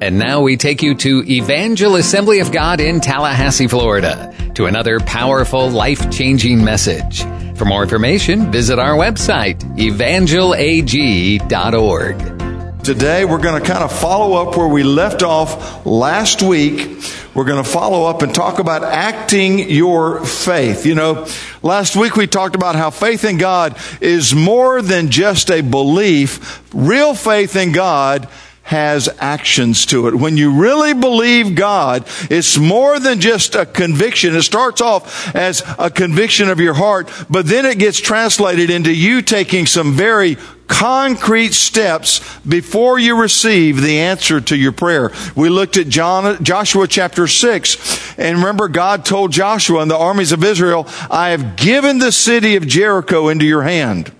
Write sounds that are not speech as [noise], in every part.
And now we take you to Evangel Assembly of God in Tallahassee, Florida, to another powerful, life changing message. For more information, visit our website, evangelag.org. Today, we're going to kind of follow up where we left off last week. We're going to follow up and talk about acting your faith. You know, last week we talked about how faith in God is more than just a belief. Real faith in God has actions to it. When you really believe God, it's more than just a conviction. It starts off as a conviction of your heart, but then it gets translated into you taking some very concrete steps before you receive the answer to your prayer. We looked at John, Joshua chapter 6, and remember God told Joshua and the armies of Israel, I have given the city of Jericho into your hand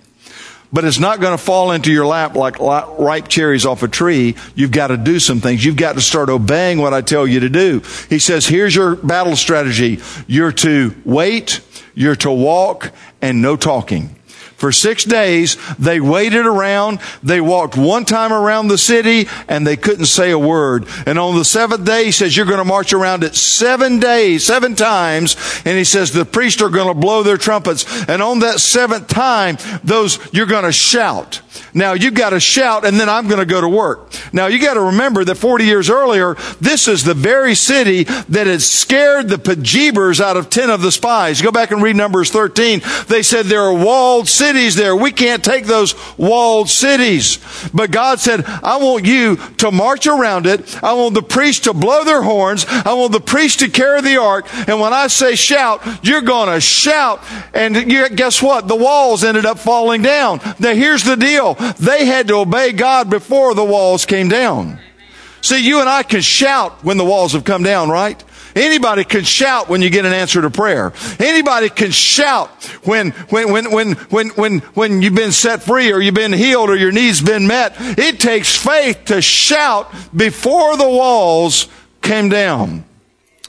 but it's not going to fall into your lap like ripe cherries off a tree. You've got to do some things. You've got to start obeying what I tell you to do. He says, here's your battle strategy. You're to wait, you're to walk, and no talking. For six days, they waited around. They walked one time around the city and they couldn't say a word. And on the seventh day, he says, you're going to march around it seven days, seven times. And he says, the priests are going to blow their trumpets. And on that seventh time, those, you're going to shout. Now you've got to shout and then I'm going to go to work. Now you got to remember that 40 years earlier, this is the very city that had scared the Pajibers out of 10 of the spies. Go back and read Numbers 13. They said there are walled cities there. We can't take those walled cities. But God said, I want you to march around it. I want the priests to blow their horns. I want the priests to carry the ark. And when I say shout, you're going to shout. And guess what? The walls ended up falling down. Now here's the deal. They had to obey God before the walls came down. See, you and I can shout when the walls have come down, right? Anybody can shout when you get an answer to prayer. Anybody can shout when, when, when, when, when, when, when you've been set free or you've been healed or your needs been met. It takes faith to shout before the walls came down.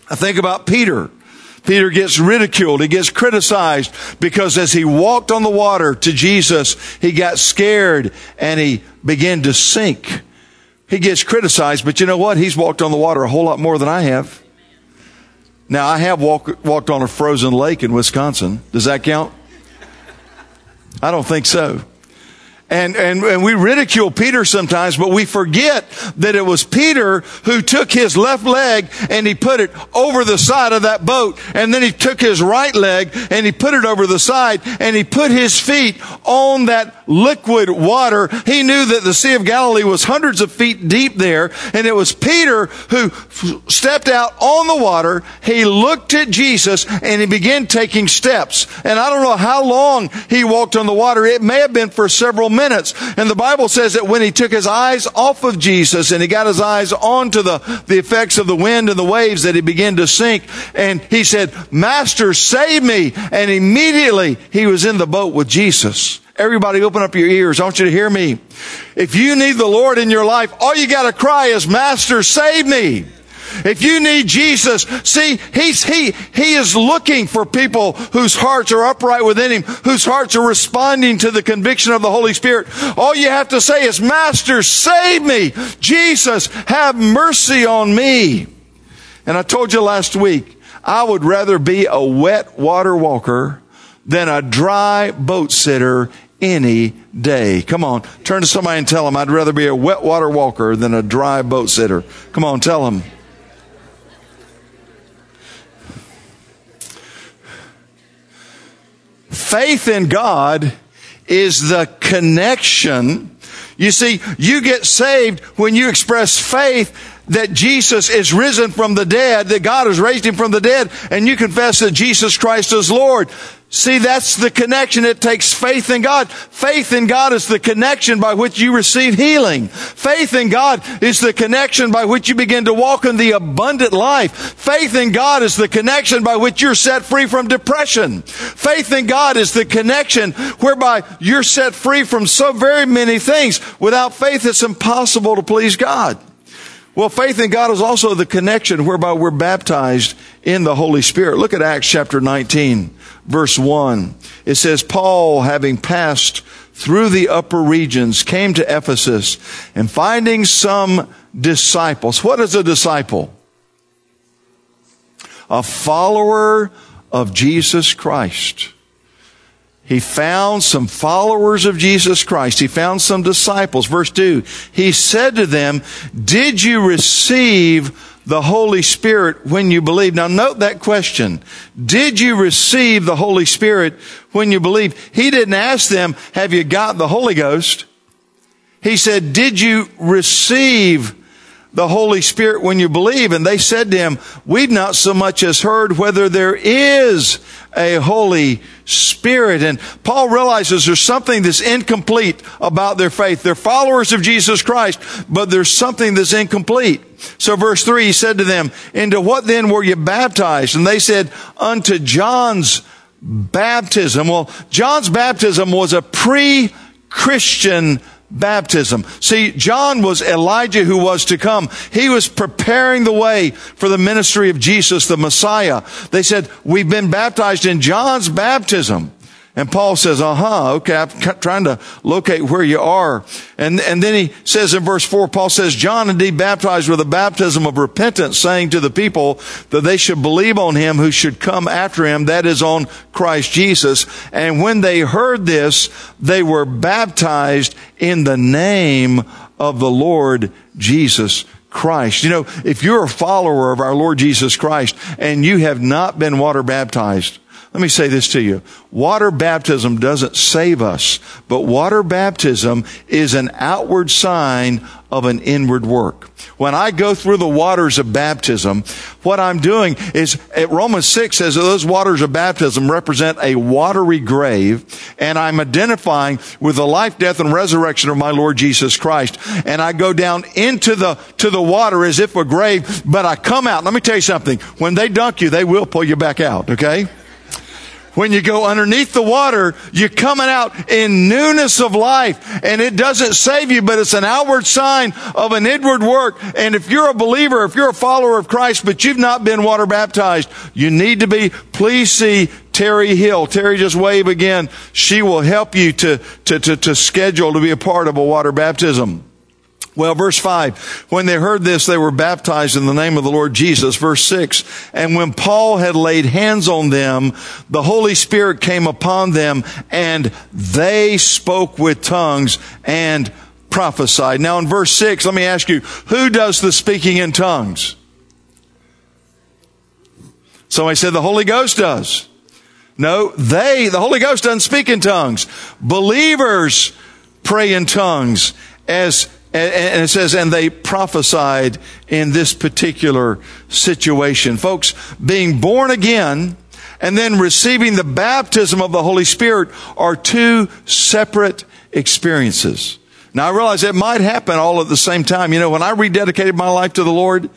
I think about Peter. Peter gets ridiculed. He gets criticized because as he walked on the water to Jesus, he got scared and he began to sink. He gets criticized, but you know what? He's walked on the water a whole lot more than I have. Now, I have walk, walked on a frozen lake in Wisconsin. Does that count? I don't think so. And, and, and we ridicule Peter sometimes, but we forget that it was Peter who took his left leg and he put it over the side of that boat. And then he took his right leg and he put it over the side and he put his feet on that liquid water. He knew that the Sea of Galilee was hundreds of feet deep there. And it was Peter who stepped out on the water. He looked at Jesus and he began taking steps. And I don't know how long he walked on the water. It may have been for several minutes. And the Bible says that when he took his eyes off of Jesus and he got his eyes onto the, the effects of the wind and the waves that he began to sink. And he said, Master, save me. And immediately he was in the boat with Jesus. Everybody open up your ears. I want you to hear me. If you need the Lord in your life, all you got to cry is, Master, save me. If you need Jesus, see, he's, he, he is looking for people whose hearts are upright within him, whose hearts are responding to the conviction of the Holy Spirit. All you have to say is, Master, save me. Jesus, have mercy on me. And I told you last week, I would rather be a wet water walker than a dry boat sitter any day. Come on, turn to somebody and tell them I'd rather be a wet water walker than a dry boat sitter. Come on, tell them. Faith in God is the connection. You see, you get saved when you express faith that Jesus is risen from the dead, that God has raised him from the dead, and you confess that Jesus Christ is Lord. See, that's the connection. It takes faith in God. Faith in God is the connection by which you receive healing. Faith in God is the connection by which you begin to walk in the abundant life. Faith in God is the connection by which you're set free from depression. Faith in God is the connection whereby you're set free from so very many things. Without faith, it's impossible to please God. Well, faith in God is also the connection whereby we're baptized in the Holy Spirit. Look at Acts chapter 19 verse 1. It says, Paul, having passed through the upper regions, came to Ephesus, and finding some disciples. What is a disciple? A follower of Jesus Christ. He found some followers of Jesus Christ. He found some disciples. Verse 2. He said to them, Did you receive the Holy Spirit when you believe? Now note that question. Did you receive the Holy Spirit when you believe? He didn't ask them, have you got the Holy Ghost? He said, did you receive the Holy Spirit when you believe? And they said to him, we've not so much as heard whether there is a Holy Spirit. And Paul realizes there's something that's incomplete about their faith. They're followers of Jesus Christ, but there's something that's incomplete. So verse three, he said to them, into what then were you baptized? And they said, unto John's baptism. Well, John's baptism was a pre-Christian baptism. See, John was Elijah who was to come. He was preparing the way for the ministry of Jesus, the Messiah. They said, we've been baptized in John's baptism. And Paul says, uh huh, okay, I'm trying to locate where you are. And, and then he says in verse 4, Paul says, John indeed baptized with a baptism of repentance, saying to the people that they should believe on him who should come after him, that is on Christ Jesus. And when they heard this, they were baptized in the name of the Lord Jesus Christ. You know, if you're a follower of our Lord Jesus Christ and you have not been water baptized, let me say this to you. Water baptism doesn't save us, but water baptism is an outward sign of an inward work. When I go through the waters of baptism, what I'm doing is, eh, Romans 6 says those waters of baptism represent a watery grave, and I'm identifying with the life, death, and resurrection of my Lord Jesus Christ. And I go down into the, to the water as if a grave, but I come out. Let me tell you something. When they dunk you, they will pull you back out, okay? When you go underneath the water, you're coming out in newness of life. And it doesn't save you, but it's an outward sign of an inward work. And if you're a believer, if you're a follower of Christ, but you've not been water baptized, you need to be. Please see Terry Hill. Terry, just wave again. She will help you to, to, to, to schedule to be a part of a water baptism. Well, verse 5, when they heard this, they were baptized in the name of the Lord Jesus. Verse 6, and when Paul had laid hands on them, the Holy Spirit came upon them and they spoke with tongues and prophesied. Now in verse 6, let me ask you, who does the speaking in tongues? Somebody said the Holy Ghost does. No, they, the Holy Ghost doesn't speak in tongues. Believers pray in tongues as and, it says, and they prophesied in this particular situation. Folks, being born again and then receiving the baptism of the Holy Spirit are two separate experiences. Now I realize it might happen all at the same time. You know, when I rededicated my life to the Lord,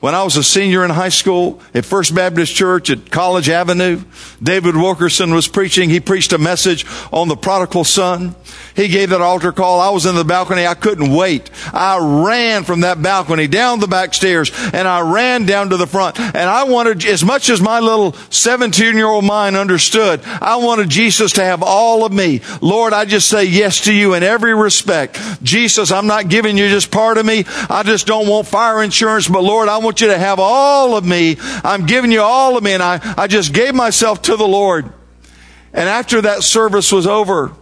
when I was a senior in high school at First Baptist Church at College Avenue, David Wilkerson was preaching. He preached a message on the prodigal son. He gave that altar call. I was in the balcony. I couldn't wait. I ran from that balcony down the back stairs and I ran down to the front. And I wanted, as much as my little 17 year old mind understood, I wanted Jesus to have all of me. Lord, I just say yes to you in every respect. Jesus, I'm not giving you just part of me. I just don't want fire insurance, but Lord, I want you to have all of me. I'm giving you all of me. And I, I just gave myself to the Lord. And after that service was over,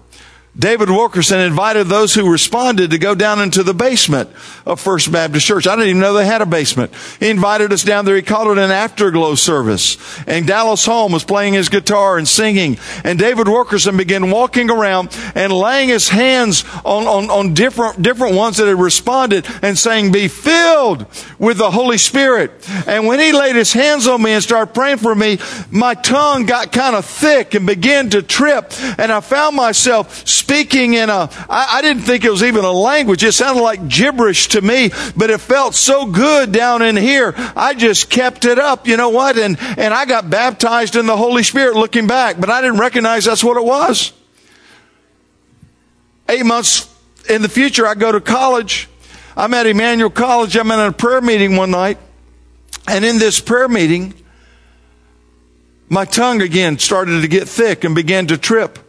David Wilkerson invited those who responded to go down into the basement of First Baptist Church. I didn't even know they had a basement. He invited us down there. He called it an afterglow service. And Dallas Holm was playing his guitar and singing. And David Wilkerson began walking around and laying his hands on, on, on different, different ones that had responded and saying, be filled with the Holy Spirit. And when he laid his hands on me and started praying for me, my tongue got kind of thick and began to trip. And I found myself speaking in a, I, I didn't think it was even a language. It sounded like gibberish to me, but it felt so good down in here. I just kept it up. You know what? And, and I got baptized in the Holy Spirit looking back, but I didn't recognize that's what it was. Eight months in the future, I go to college. I'm at Emmanuel College. I'm in a prayer meeting one night. And in this prayer meeting, my tongue again started to get thick and began to trip.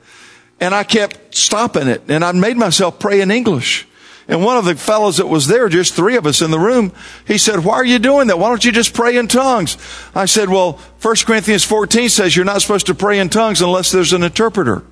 And I kept stopping it and I made myself pray in English. And one of the fellows that was there, just three of us in the room, he said, why are you doing that? Why don't you just pray in tongues? I said, well, 1 Corinthians 14 says you're not supposed to pray in tongues unless there's an interpreter.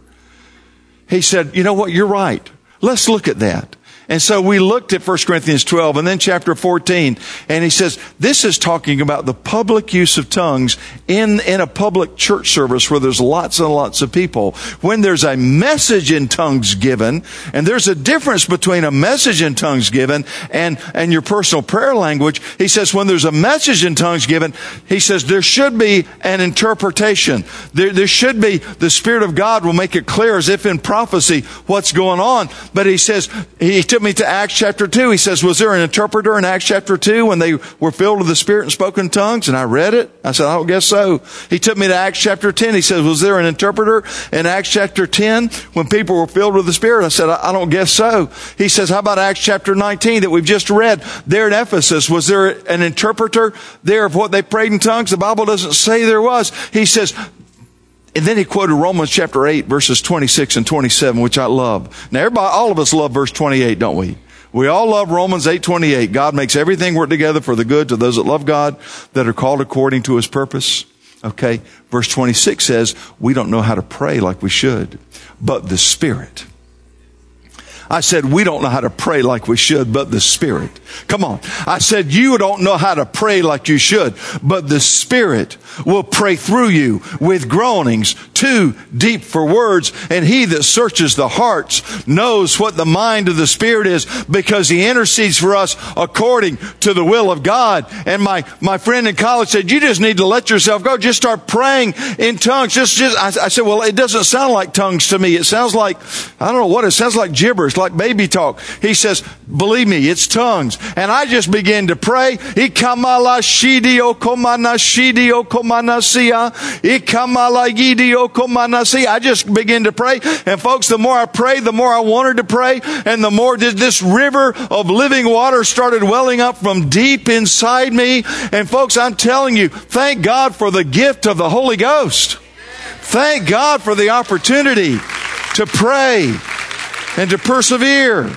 He said, you know what? You're right. Let's look at that. And so we looked at 1 Corinthians 12 and then chapter 14, and he says, this is talking about the public use of tongues in, in a public church service where there's lots and lots of people. When there's a message in tongues given, and there's a difference between a message in tongues given and, and your personal prayer language, he says, when there's a message in tongues given, he says, there should be an interpretation. There, there should be, the Spirit of God will make it clear as if in prophecy what's going on. But he says, he took me to Acts chapter 2. He says, Was there an interpreter in Acts chapter 2 when they were filled with the Spirit and spoke in tongues? And I read it. I said, I don't guess so. He took me to Acts chapter 10. He says, Was there an interpreter in Acts chapter 10 when people were filled with the Spirit? I said, I don't guess so. He says, How about Acts chapter 19 that we've just read? There in Ephesus, was there an interpreter there of what they prayed in tongues? The Bible doesn't say there was. He says, and then he quoted Romans chapter 8 verses 26 and 27, which I love. Now everybody, all of us love verse 28, don't we? We all love Romans 8:28. God makes everything work together for the good to those that love God, that are called according to his purpose. Okay. Verse 26 says, we don't know how to pray like we should, but the Spirit I said, we don't know how to pray like we should, but the Spirit. Come on. I said, you don't know how to pray like you should, but the Spirit will pray through you with groanings too deep for words. And he that searches the hearts knows what the mind of the Spirit is because he intercedes for us according to the will of God. And my, my friend in college said, you just need to let yourself go. Just start praying in tongues. Just, just, I, I said, well, it doesn't sound like tongues to me. It sounds like, I don't know what, it sounds like gibberish like baby talk. He says, believe me, it's tongues. And I just began to pray. I just begin to pray. And folks, the more I prayed, the more I wanted to pray. And the more did this river of living water started welling up from deep inside me. And folks, I'm telling you, thank God for the gift of the Holy Ghost. Thank God for the opportunity to pray and to persevere.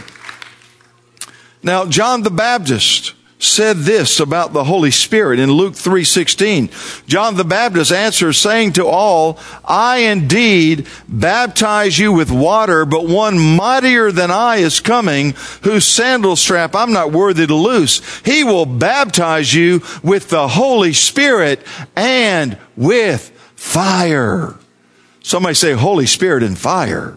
Now, John the Baptist said this about the Holy Spirit in Luke 3:16. John the Baptist answers saying to all, I indeed baptize you with water, but one mightier than I is coming, whose sandal strap I'm not worthy to loose. He will baptize you with the Holy Spirit and with fire. Somebody say Holy Spirit and fire.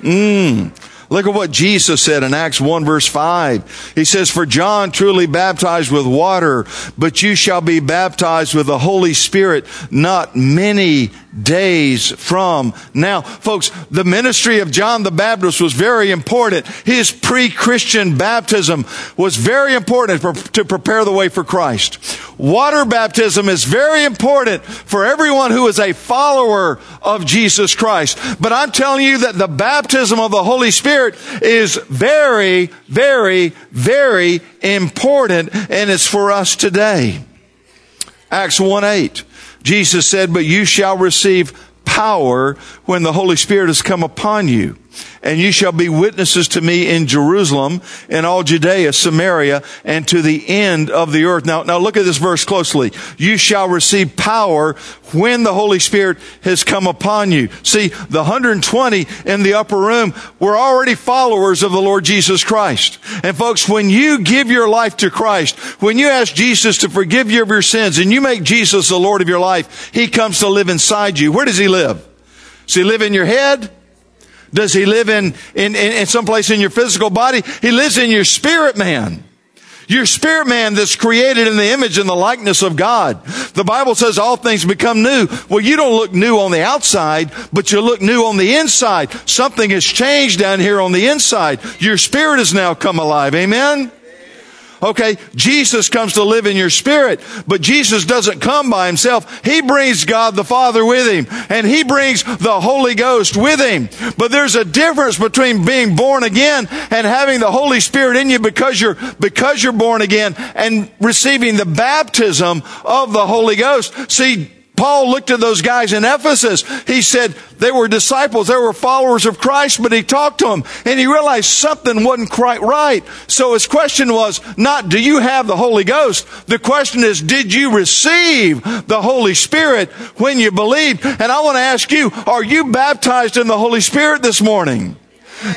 Mmm. Look at what Jesus said in Acts 1 verse 5. He says, For John truly baptized with water, but you shall be baptized with the Holy Spirit not many days from now. Folks, the ministry of John the Baptist was very important. His pre-Christian baptism was very important to prepare the way for Christ. Water baptism is very important for everyone who is a follower of Jesus Christ. But I'm telling you that the baptism of the Holy Spirit is very, very, very important and it's for us today. Acts 1 8. Jesus said, but you shall receive power when the Holy Spirit has come upon you and you shall be witnesses to me in Jerusalem and all Judea, Samaria, and to the end of the earth. Now, now look at this verse closely. You shall receive power when the Holy Spirit has come upon you. See, the 120 in the upper room were already followers of the Lord Jesus Christ. And folks, when you give your life to Christ, when you ask Jesus to forgive you of your sins and you make Jesus the Lord of your life, He comes to live inside you. Where does He live? Does He live in your head? Does he live in, in, in, in some place in your physical body? He lives in your spirit man. Your spirit man that's created in the image and the likeness of God. The Bible says all things become new. Well, you don't look new on the outside, but you look new on the inside. Something has changed down here on the inside. Your spirit has now come alive. Amen? Okay, Jesus comes to live in your spirit, but Jesus doesn't come by himself. He brings God the Father with him, and he brings the Holy Ghost with him. But there's a difference between being born again and having the Holy Spirit in you because you're, because you're born again and receiving the baptism of the Holy Ghost. See, Paul looked at those guys in Ephesus. He said they were disciples. They were followers of Christ, but he talked to them and he realized something wasn't quite right. So his question was not, do you have the Holy Ghost? The question is, did you receive the Holy Spirit when you believed? And I want to ask you, are you baptized in the Holy Spirit this morning?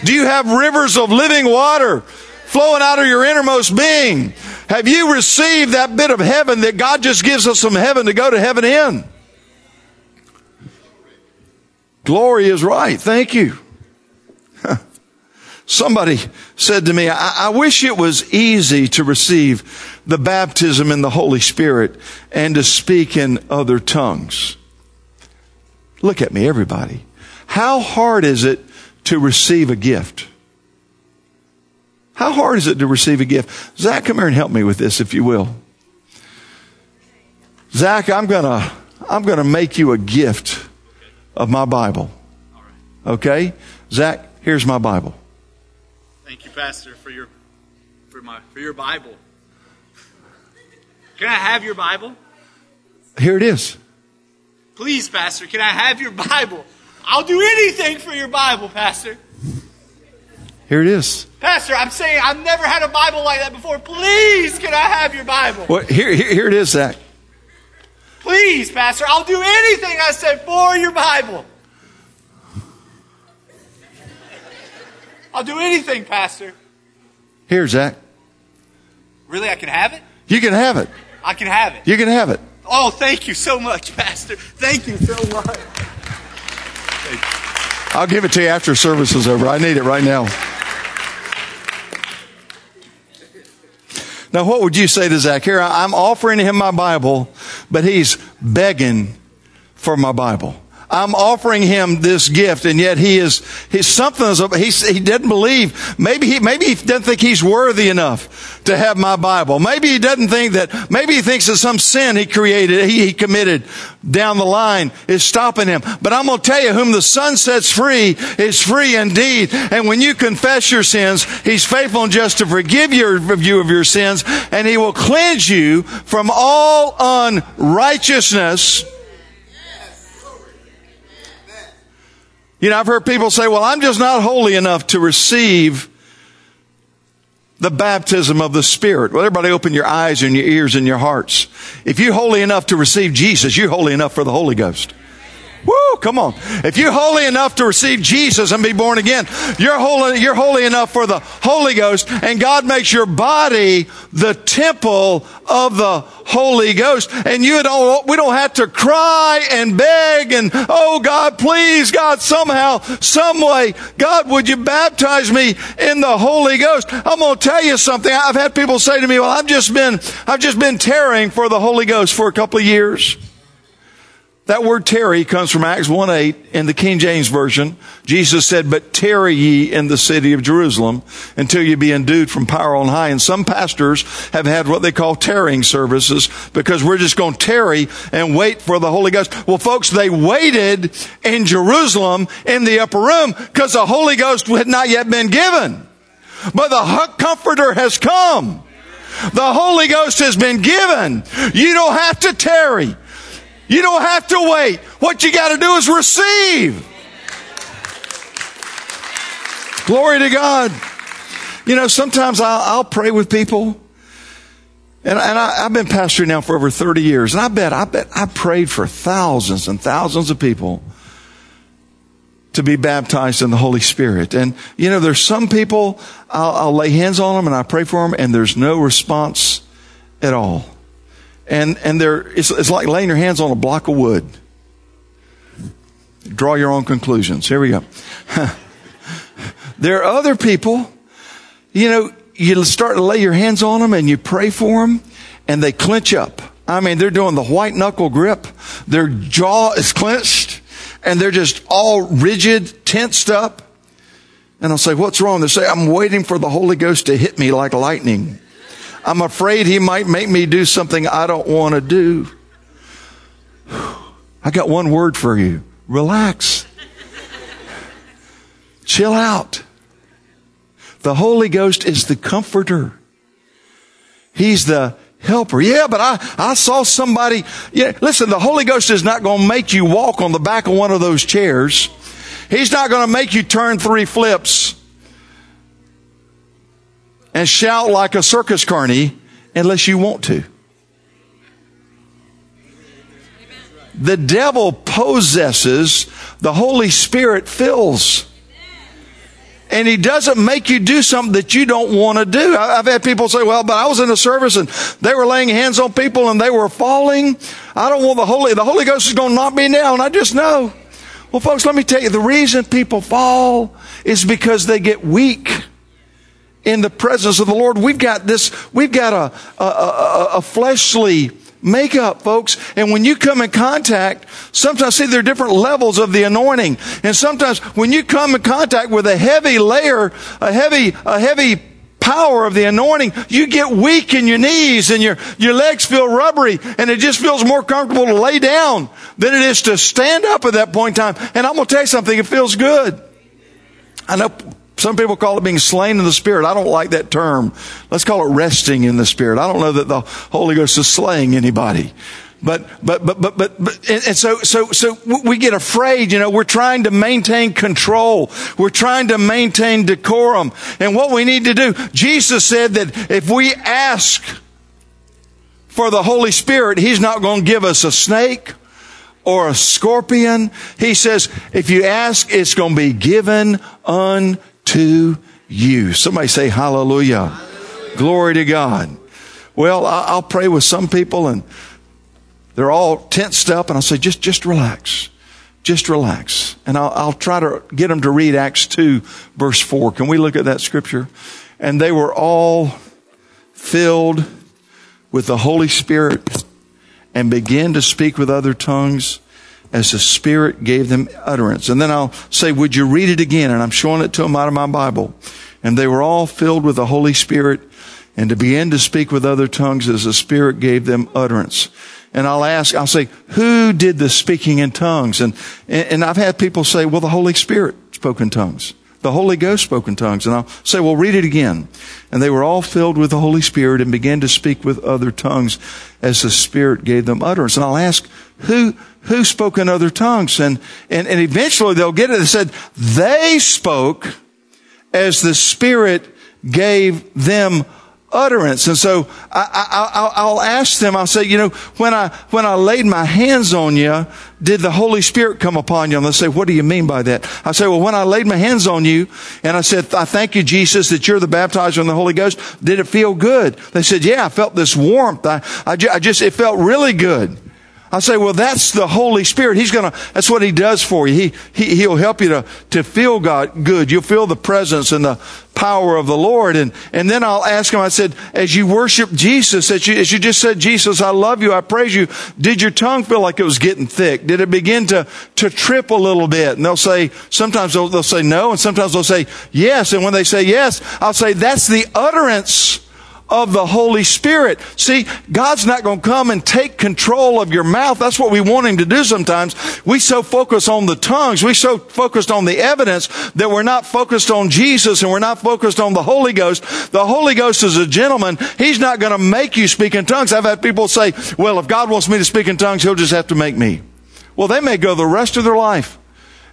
Do you have rivers of living water flowing out of your innermost being? Have you received that bit of heaven that God just gives us from heaven to go to heaven in? Glory is right. Thank you. Somebody said to me, I-, I, wish it was easy to receive the baptism in the Holy Spirit and to speak in other tongues. Look at me, everybody. How hard is it to receive a gift? How hard is it to receive a gift? Zach, come here and help me with this, if you will. Zach, I'm gonna, I'm gonna make you a gift of my Bible. Okay? Zach, here's my Bible. Thank you, Pastor, for your, for my, for your Bible. Can I have your Bible? Here it is. Please, Pastor, can I have your Bible? I'll do anything for your Bible, Pastor. Here it is. Pastor, I'm saying I've never had a Bible like that before. Please, can I have your Bible? Well, here, here, here it is, Zach. Please, Pastor, I'll do anything I said for your Bible. I'll do anything, Pastor. Here, Zach. Really, I can have it? You can have it. I can have it. You can have it. Oh, thank you so much, Pastor. Thank you so much. I'll give it to you after service is over. I need it right now. Now, what would you say to Zach? Here, I'm offering him my Bible, but he's begging for my Bible. I'm offering him this gift, and yet he is, he's something, he's, he didn't believe, maybe he, maybe he doesn't think he's worthy enough to have my Bible. Maybe he doesn't think that, maybe he thinks that some sin he created, he, he committed down the line is stopping him. But I'm going to tell you, whom the Son sets free is free indeed. And when you confess your sins, he's faithful and just to forgive your review of your sins, and he will cleanse you from all unrighteousness. You know, I've heard people say, well, I'm just not holy enough to receive the baptism of the Spirit. Well, everybody open your eyes and your ears and your hearts. If you're holy enough to receive Jesus, you're holy enough for the Holy Ghost. Woo, come on. If you're holy enough to receive Jesus and be born again, you're holy, you're holy enough for the Holy Ghost, and God makes your body the temple of the Holy Ghost. And you don't, we don't have to cry and beg and, oh God, please, God, somehow, some way, God, would you baptize me in the Holy Ghost? I'm going to tell you something. I've had people say to me, well, I've just been, I've just been tarrying for the Holy Ghost for a couple of years. That word tarry comes from Acts 1 8 in the King James Version. Jesus said, But tarry ye in the city of Jerusalem until you be endued from power on high. And some pastors have had what they call tarrying services because we're just going to tarry and wait for the Holy Ghost. Well, folks, they waited in Jerusalem in the upper room because the Holy Ghost had not yet been given. But the Comforter has come. The Holy Ghost has been given. You don't have to tarry. You don't have to wait. What you got to do is receive. Glory to God. You know, sometimes I'll, I'll pray with people. And, and I, have been pastoring now for over 30 years. And I bet, I bet I prayed for thousands and thousands of people to be baptized in the Holy Spirit. And, you know, there's some people, I'll, I'll lay hands on them and I pray for them and there's no response at all and and there it's, it's like laying your hands on a block of wood. Draw your own conclusions. Here we go. [laughs] there are other people, you know, you start to lay your hands on them and you pray for them, and they clench up. I mean, they're doing the white knuckle grip. Their jaw is clenched, and they're just all rigid, tensed up. And I'll say, "What's wrong?" They say, "I'm waiting for the Holy Ghost to hit me like lightning." I'm afraid he might make me do something I don't want to do. I got one word for you. Relax. Chill out. The Holy Ghost is the comforter. He's the helper. Yeah, but I, I saw somebody. Yeah, listen, the Holy Ghost is not going to make you walk on the back of one of those chairs. He's not going to make you turn three flips and shout like a circus carney unless you want to. The devil possesses, the Holy Spirit fills. And he doesn't make you do something that you don't want to do. I've had people say, well, but I was in a service and they were laying hands on people and they were falling. I don't want the Holy, the Holy Ghost is going to knock me down. I just know. Well, folks, let me tell you, the reason people fall is because they get weak in the presence of the Lord. We've got this, we've got a, a, a, a fleshly makeup, folks. And when you come in contact, sometimes see there are different levels of the anointing. And sometimes when you come in contact with a heavy layer, a heavy, a heavy power of the anointing, you get weak in your knees and your, your legs feel rubbery and it just feels more comfortable to lay down than it is to stand up at that point in time. And I'm going to tell you something, it feels good. I know some people call it being slain in the Spirit. I don't like that term. Let's call it resting in the Spirit. I don't know that the Holy Ghost is slaying anybody. But, but, but, but, but, but and, and so, so, so we get afraid, you know, we're trying to maintain control. We're trying to maintain decorum. And what we need to do, Jesus said that if we ask for the Holy Spirit, He's not going to give us a snake or a scorpion. He says, if you ask, it's going to be given unto to you. Somebody say hallelujah. hallelujah. Glory to God. Well, I'll pray with some people and they're all tensed up and I'll say, just, just relax. Just relax. And I'll, I'll try to get them to read Acts 2 verse 4. Can we look at that scripture? And they were all filled with the Holy Spirit and began to speak with other tongues as the Spirit gave them utterance. And then I'll say, would you read it again? And I'm showing it to them out of my Bible. And they were all filled with the Holy Spirit and to begin to speak with other tongues as the Spirit gave them utterance. And I'll ask, I'll say, who did the speaking in tongues? And, and I've had people say, well, the Holy Spirit spoke in tongues. The Holy Ghost spoke in tongues. And I'll say, well, read it again. And they were all filled with the Holy Spirit and began to speak with other tongues as the Spirit gave them utterance. And I'll ask, who, who spoke in other tongues? And, and, and eventually they'll get it. They said, they spoke as the Spirit gave them utterance. And so I, will ask them, I'll say, you know, when I, when I laid my hands on you, did the Holy Spirit come upon you? And they'll say, what do you mean by that? I say, well, when I laid my hands on you and I said, I thank you, Jesus, that you're the baptizer in the Holy Ghost, did it feel good? They said, yeah, I felt this warmth. I, I, I just, it felt really good. I say, well, that's the Holy Spirit. He's gonna, that's what He does for you. He, he, He'll help you to, to feel God good. You'll feel the presence and the power of the Lord. And, and then I'll ask Him, I said, as you worship Jesus, as you, as you just said, Jesus, I love you, I praise you, did your tongue feel like it was getting thick? Did it begin to, to trip a little bit? And they'll say, sometimes they'll, they'll say no, and sometimes they'll say yes. And when they say yes, I'll say, that's the utterance of the Holy Spirit. See, God's not going to come and take control of your mouth. That's what we want Him to do sometimes. We so focus on the tongues. We so focused on the evidence that we're not focused on Jesus and we're not focused on the Holy Ghost. The Holy Ghost is a gentleman. He's not going to make you speak in tongues. I've had people say, well, if God wants me to speak in tongues, He'll just have to make me. Well, they may go the rest of their life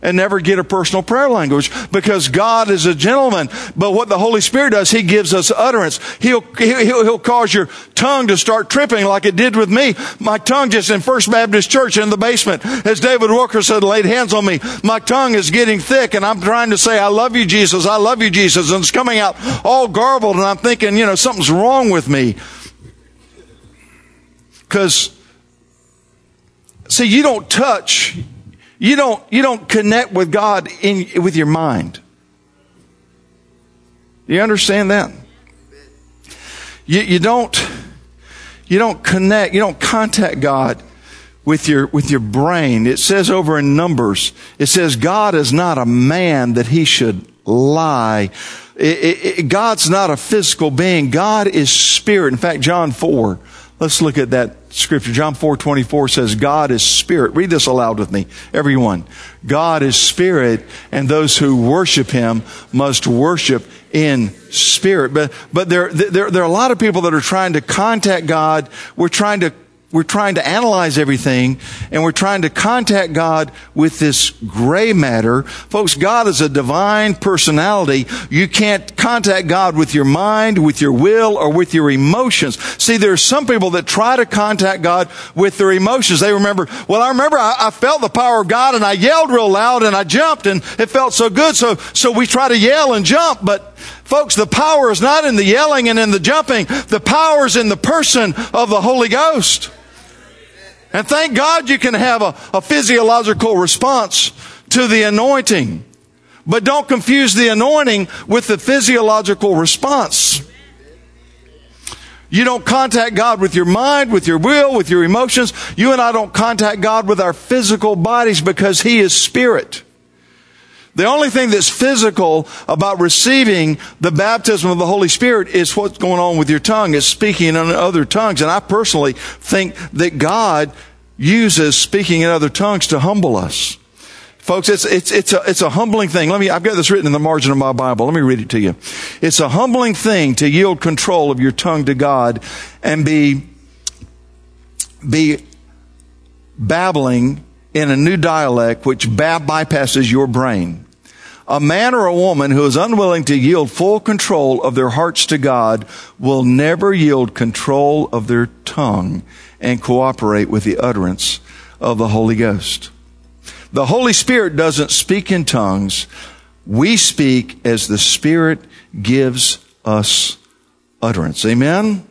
and never get a personal prayer language because God is a gentleman. But what the Holy Spirit does, He gives us utterance. He'll, he'll, he'll cause your tongue to start tripping like it did with me. My tongue just in First Baptist Church in the basement, as David Wilkerson, laid hands on me. My tongue is getting thick and I'm trying to say, I love you, Jesus. I love you, Jesus. And it's coming out all garbled and I'm thinking, you know, something's wrong with me. Because, see, you don't touch you don't, you don't connect with God in, with your mind. You understand that? You, you don't, you don't connect, you don't contact God with your, with your brain. It says over in Numbers, it says God is not a man that he should lie. It, it, it, God's not a physical being. God is spirit. In fact, John 4, Let's look at that scripture. John 4 24 says, God is spirit. Read this aloud with me, everyone. God is spirit, and those who worship him must worship in spirit. But, but there, there, there are a lot of people that are trying to contact God. We're trying to we're trying to analyze everything and we're trying to contact God with this gray matter. Folks, God is a divine personality. You can't contact God with your mind, with your will, or with your emotions. See, there are some people that try to contact God with their emotions. They remember, well, I remember I, I felt the power of God and I yelled real loud and I jumped and it felt so good. So, so we try to yell and jump, but Folks, the power is not in the yelling and in the jumping. The power is in the person of the Holy Ghost. And thank God you can have a, a physiological response to the anointing. But don't confuse the anointing with the physiological response. You don't contact God with your mind, with your will, with your emotions. You and I don't contact God with our physical bodies because He is spirit. The only thing that's physical about receiving the baptism of the Holy Spirit is what's going on with your tongue, is speaking in other tongues. And I personally think that God uses speaking in other tongues to humble us. Folks, it's, it's, it's, a, it's a humbling thing. Let me, I've got this written in the margin of my Bible. Let me read it to you. It's a humbling thing to yield control of your tongue to God and be, be babbling in a new dialect which bypasses your brain. A man or a woman who is unwilling to yield full control of their hearts to God will never yield control of their tongue and cooperate with the utterance of the Holy Ghost. The Holy Spirit doesn't speak in tongues. We speak as the Spirit gives us utterance. Amen?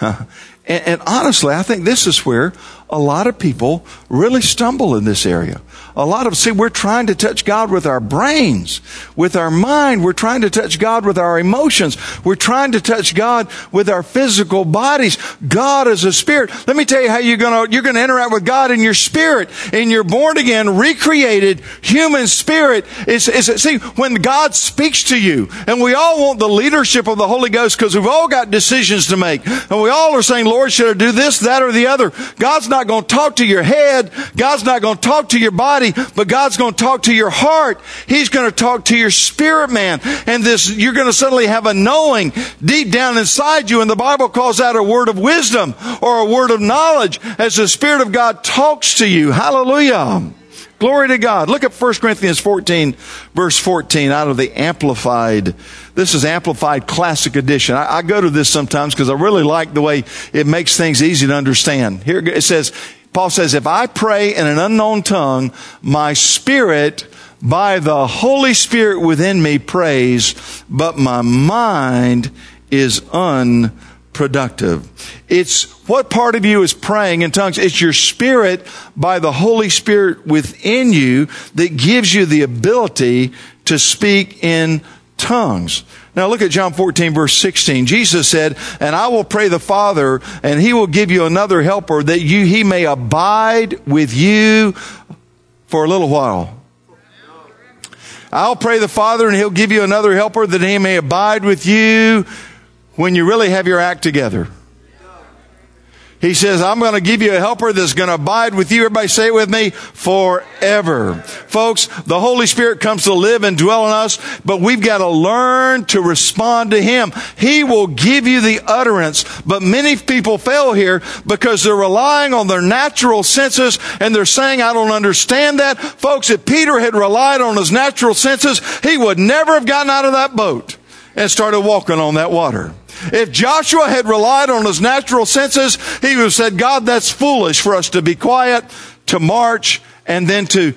[laughs] And, and honestly, I think this is where a lot of people really stumble in this area. A lot of, see, we're trying to touch God with our brains, with our mind. We're trying to touch God with our emotions. We're trying to touch God with our physical bodies. God is a spirit. Let me tell you how you're gonna, you're gonna interact with God in your spirit, in your born again, recreated human spirit. Is, is, see, when God speaks to you, and we all want the leadership of the Holy Ghost because we've all got decisions to make. And we all are saying, Lord, should I do this, that, or the other? God's not to talk to your head. God's not to talk to your body, but God's going to talk to your heart. He's going to talk to your spirit man. And this, you're going to suddenly have a knowing deep down inside you. And the Bible calls that a word of wisdom or a word of knowledge as the Spirit of God talks to you. Hallelujah. Glory to God. Look at 1 Corinthians 14, verse 14, out of the Amplified. This is Amplified Classic Edition. I, I go to this sometimes because I really like the way it makes things easy to understand. Here it says, Paul says, if I pray in an unknown tongue, my spirit by the Holy Spirit within me prays, but my mind is unproductive. It's what part of you is praying in tongues? It's your spirit by the Holy Spirit within you that gives you the ability to speak in tongues. Now look at John 14 verse 16. Jesus said, and I will pray the Father and he will give you another helper that you, he may abide with you for a little while. I'll pray the Father and he'll give you another helper that he may abide with you when you really have your act together. He says, I'm going to give you a helper that's going to abide with you. Everybody say it with me forever. Folks, the Holy Spirit comes to live and dwell in us, but we've got to learn to respond to Him. He will give you the utterance, but many people fail here because they're relying on their natural senses and they're saying, I don't understand that. Folks, if Peter had relied on his natural senses, he would never have gotten out of that boat and started walking on that water. If Joshua had relied on his natural senses, he would have said, God, that's foolish for us to be quiet, to march, and then to,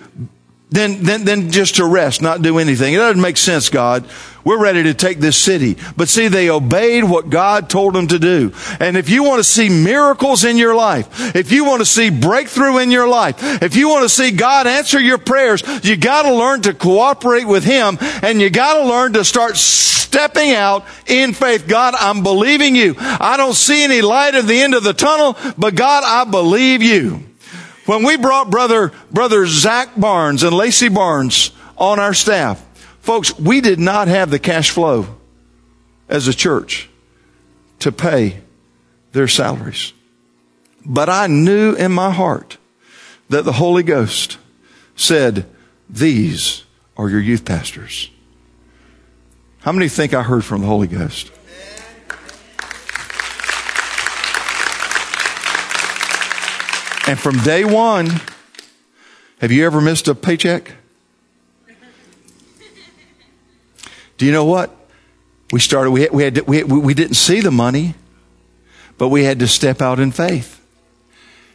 then, then, then just to rest, not do anything. It doesn't make sense, God. We're ready to take this city. But see, they obeyed what God told them to do. And if you want to see miracles in your life, if you want to see breakthrough in your life, if you want to see God answer your prayers, you got to learn to cooperate with Him and you got to learn to start stepping out in faith. God, I'm believing you. I don't see any light at the end of the tunnel, but God, I believe you. When we brought brother, brother Zach Barnes and Lacey Barnes on our staff, Folks, we did not have the cash flow as a church to pay their salaries. But I knew in my heart that the Holy Ghost said, These are your youth pastors. How many think I heard from the Holy Ghost? And from day one, have you ever missed a paycheck? Do you know what? We started, we, had, we, had, we, we didn't see the money, but we had to step out in faith.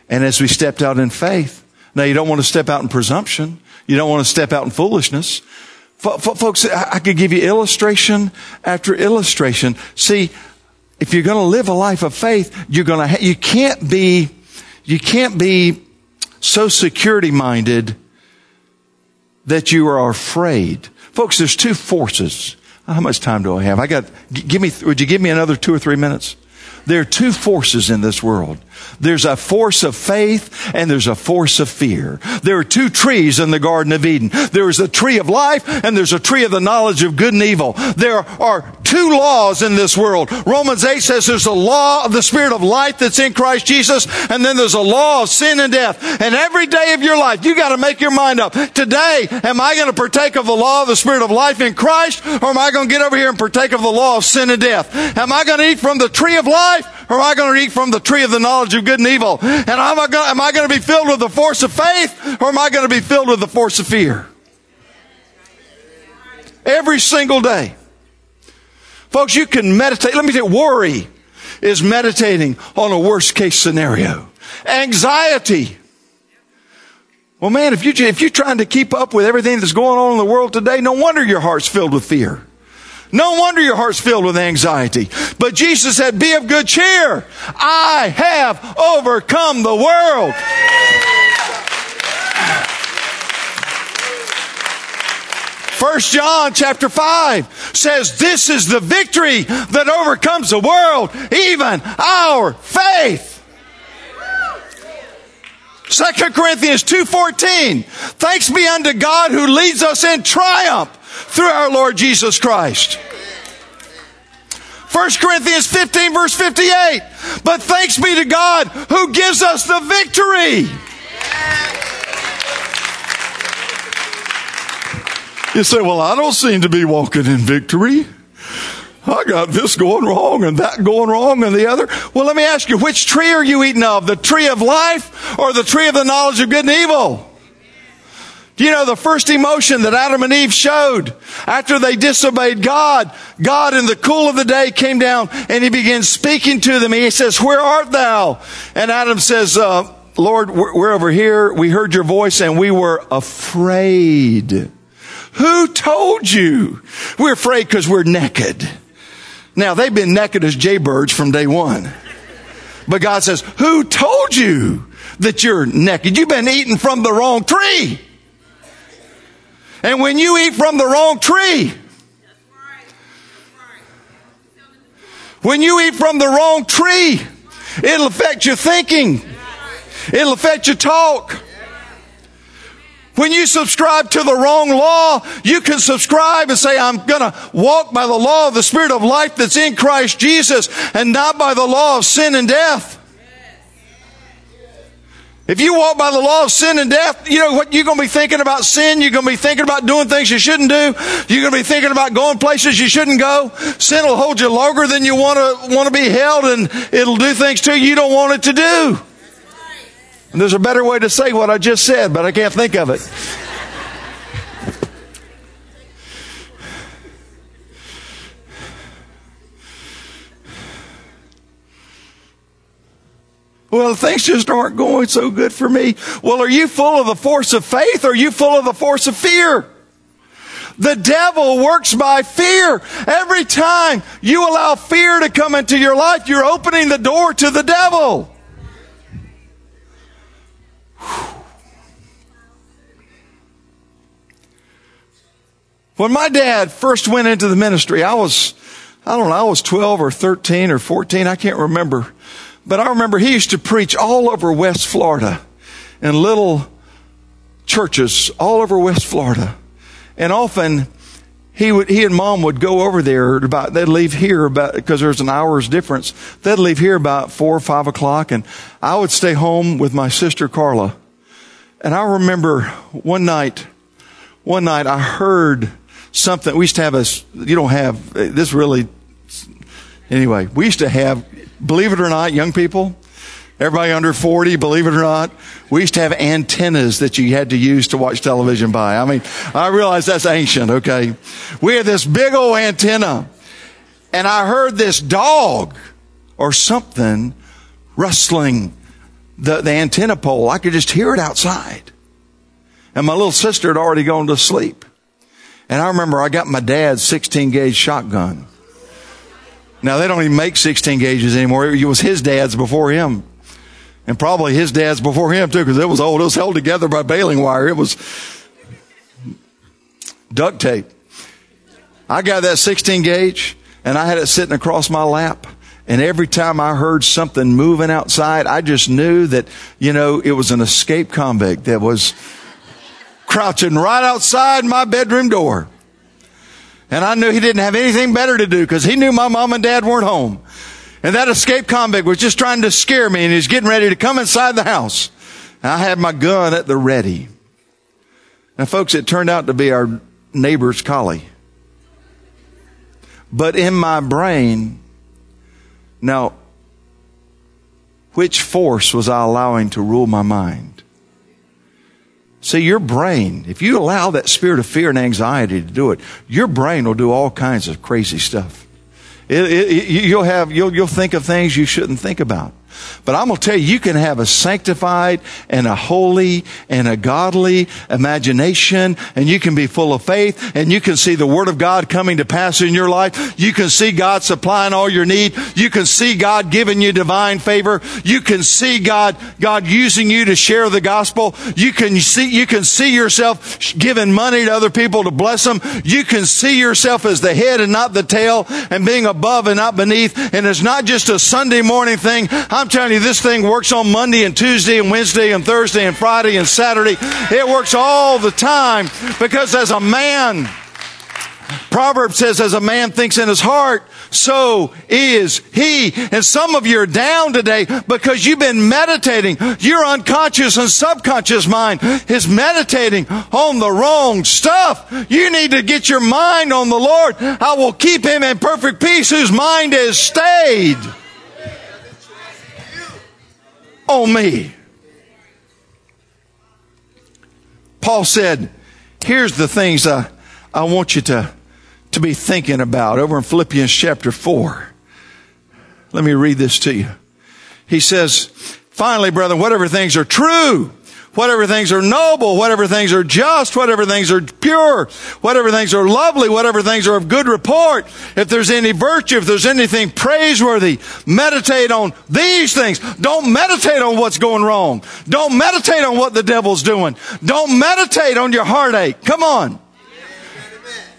And as we stepped out in faith, now you don't want to step out in presumption. You don't want to step out in foolishness. Folks, I could give you illustration after illustration. See, if you're going to live a life of faith, you're going to, ha- you can't be, you can't be so security minded that you are afraid. Folks, there's two forces. Oh, how much time do I have? I got, give me, would you give me another two or three minutes? There are two forces in this world. There's a force of faith and there's a force of fear. There are two trees in the Garden of Eden. There is a tree of life and there's a tree of the knowledge of good and evil. There are two laws in this world. Romans 8 says there's a law of the spirit of life that's in Christ Jesus and then there's a law of sin and death. And every day of your life, you got to make your mind up. Today, am I going to partake of the law of the spirit of life in Christ or am I going to get over here and partake of the law of sin and death? Am I going to eat from the tree of life or am I going to eat from the tree of the knowledge of good and evil? And am I going, am I going to be filled with the force of faith or am I going to be filled with the force of fear? Every single day. Folks, you can meditate. Let me tell you, worry is meditating on a worst case scenario. Anxiety. Well, man, if, you, if you're trying to keep up with everything that's going on in the world today, no wonder your heart's filled with fear. No wonder your heart's filled with anxiety. But Jesus said, be of good cheer. I have overcome the world. First John chapter 5 says this is the victory that overcomes the world, even our faith. Second Corinthians 2:14 Thanks be unto God who leads us in triumph through our Lord Jesus Christ. 1 Corinthians 15 verse 58. But thanks be to God who gives us the victory. You say, well, I don't seem to be walking in victory. I got this going wrong and that going wrong and the other. Well, let me ask you, which tree are you eating of? The tree of life or the tree of the knowledge of good and evil? Do you know the first emotion that Adam and Eve showed after they disobeyed God? God in the cool of the day came down and he began speaking to them. He says, where art thou? And Adam says, uh, Lord, we're over here. We heard your voice and we were afraid. Who told you? We're afraid because we're naked. Now they've been naked as jaybirds from day one. But God says, who told you that you're naked? You've been eating from the wrong tree. And when you eat from the wrong tree, when you eat from the wrong tree, it'll affect your thinking. It'll affect your talk. When you subscribe to the wrong law, you can subscribe and say, I'm going to walk by the law of the Spirit of life that's in Christ Jesus and not by the law of sin and death. If you walk by the law of sin and death, you know what? You're going to be thinking about sin. You're going to be thinking about doing things you shouldn't do. You're going to be thinking about going places you shouldn't go. Sin will hold you longer than you want to, want to be held and it'll do things to you you don't want it to do. And there's a better way to say what I just said, but I can't think of it. Well, things just aren't going so good for me. Well, are you full of the force of faith or are you full of the force of fear? The devil works by fear. Every time you allow fear to come into your life, you're opening the door to the devil. When my dad first went into the ministry, I was, I don't know, I was 12 or 13 or 14, I can't remember. But I remember he used to preach all over West Florida in little churches all over West Florida. And often he would, he and mom would go over there about, they'd leave here about, because there's an hour's difference. They'd leave here about four or five o'clock and I would stay home with my sister Carla. And I remember one night, one night I heard something. We used to have a, you don't have, this really, anyway, we used to have, believe it or not, young people, everybody under 40, believe it or not, we used to have antennas that you had to use to watch television by. I mean, I realize that's ancient, okay? We had this big old antenna, and I heard this dog or something rustling the, the antenna pole. I could just hear it outside. And my little sister had already gone to sleep. And I remember I got my dad's 16 gauge shotgun. Now they don't even make 16 gauges anymore. It was his dad's before him. And probably his dad's before him too, because it was old. It was held together by baling wire. It was duct tape. I got that 16 gauge and I had it sitting across my lap. And every time I heard something moving outside, I just knew that, you know, it was an escaped convict that was crouching right outside my bedroom door. And I knew he didn't have anything better to do because he knew my mom and dad weren't home. And that escaped convict was just trying to scare me and he's getting ready to come inside the house. And I had my gun at the ready. Now folks, it turned out to be our neighbor's collie. But in my brain, now, which force was I allowing to rule my mind? See, your brain, if you allow that spirit of fear and anxiety to do it, your brain will do all kinds of crazy stuff. It, it, you'll have, you'll, you'll think of things you shouldn't think about. But I'm going to tell you, you can have a sanctified and a holy and a godly imagination and you can be full of faith and you can see the Word of God coming to pass in your life. You can see God supplying all your need. You can see God giving you divine favor. You can see God, God using you to share the gospel. You can see, you can see yourself giving money to other people to bless them. You can see yourself as the head and not the tail and being above and not beneath. And it's not just a Sunday morning thing. I'm I'm telling you, this thing works on Monday and Tuesday and Wednesday and Thursday and Friday and Saturday. It works all the time because as a man, Proverbs says, as a man thinks in his heart, so is he. And some of you are down today because you've been meditating. Your unconscious and subconscious mind is meditating on the wrong stuff. You need to get your mind on the Lord. I will keep him in perfect peace whose mind is stayed on me. Paul said, here's the things I, I want you to, to be thinking about over in Philippians chapter 4. Let me read this to you. He says, finally, brethren, whatever things are true, whatever things are noble, whatever things are just, whatever things are pure, whatever things are lovely, whatever things are of good report, if there's any virtue, if there's anything praiseworthy, meditate on these things. Don't meditate on what's going wrong. Don't meditate on what the devil's doing. Don't meditate on your heartache. Come on.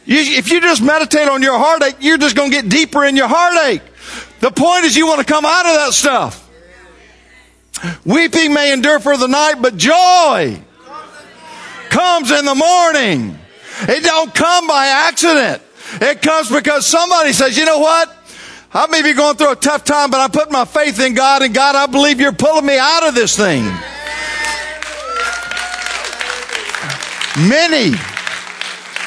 You, if you just meditate on your heartache, you're just going to get deeper in your heartache. The point is you want to come out of that stuff. Weeping may endure for the night, but joy comes in the morning. It don't come by accident. It comes because somebody says, you know what? I may be going through a tough time, but I put my faith in God, and God, I believe you're pulling me out of this thing. Many,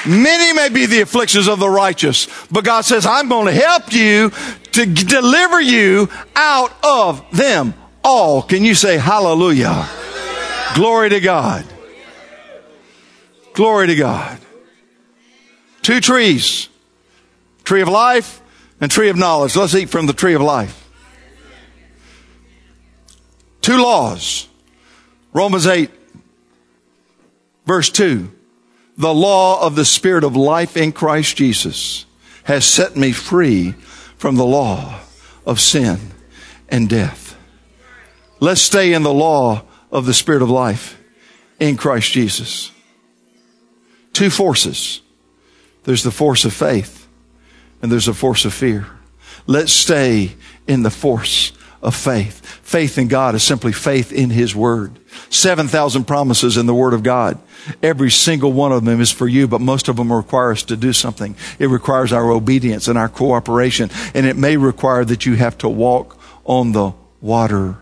many may be the afflictions of the righteous, but God says, I'm going to help you to deliver you out of them all. Can you say hallelujah? Glory to God. Glory to God. Two trees. Tree of life and tree of knowledge. Let's eat from the tree of life. Two laws. Romans 8, verse 2. The law of the Spirit of life in Christ Jesus has set me free from the law of sin and death. Let's stay in the law of the Spirit of life in Christ Jesus. Two forces. There's the force of faith and there's a force of fear. Let's stay in the force of faith. Faith in God is simply faith in His Word. 7,000 promises in the Word of God. Every single one of them is for you, but most of them require us to do something. It requires our obedience and our cooperation, and it may require that you have to walk on the water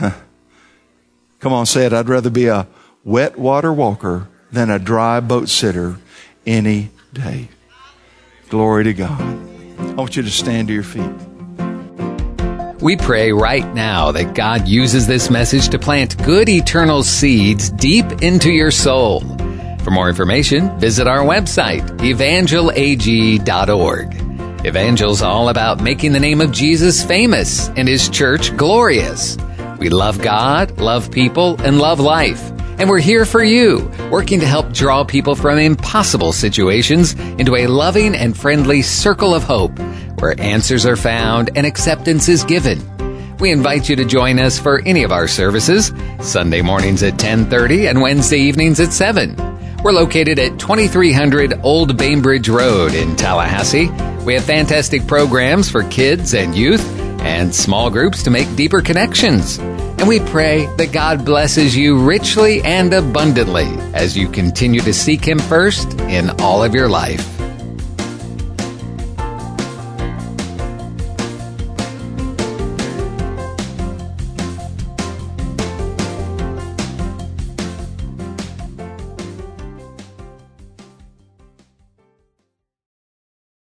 [laughs] Come on, say it. I'd rather be a wet water walker than a dry boat sitter any day. Glory to God. I want you to stand to your feet. We pray right now that God uses this message to plant good eternal seeds deep into your soul. For more information, visit our website, evangelag.org. Evangel's all about making the name of Jesus famous and his church glorious. We love God, love people, and love life. And we're here for you, working to help draw people from impossible situations into a loving and friendly circle of hope where answers are found and acceptance is given. We invite you to join us for any of our services, Sunday mornings at 10:30 and Wednesday evenings at 7. We're located at 2300 Old Bainbridge Road in Tallahassee. We have fantastic programs for kids and youth and small groups to make deeper connections. And we pray that God blesses you richly and abundantly as you continue to seek Him first in all of your life.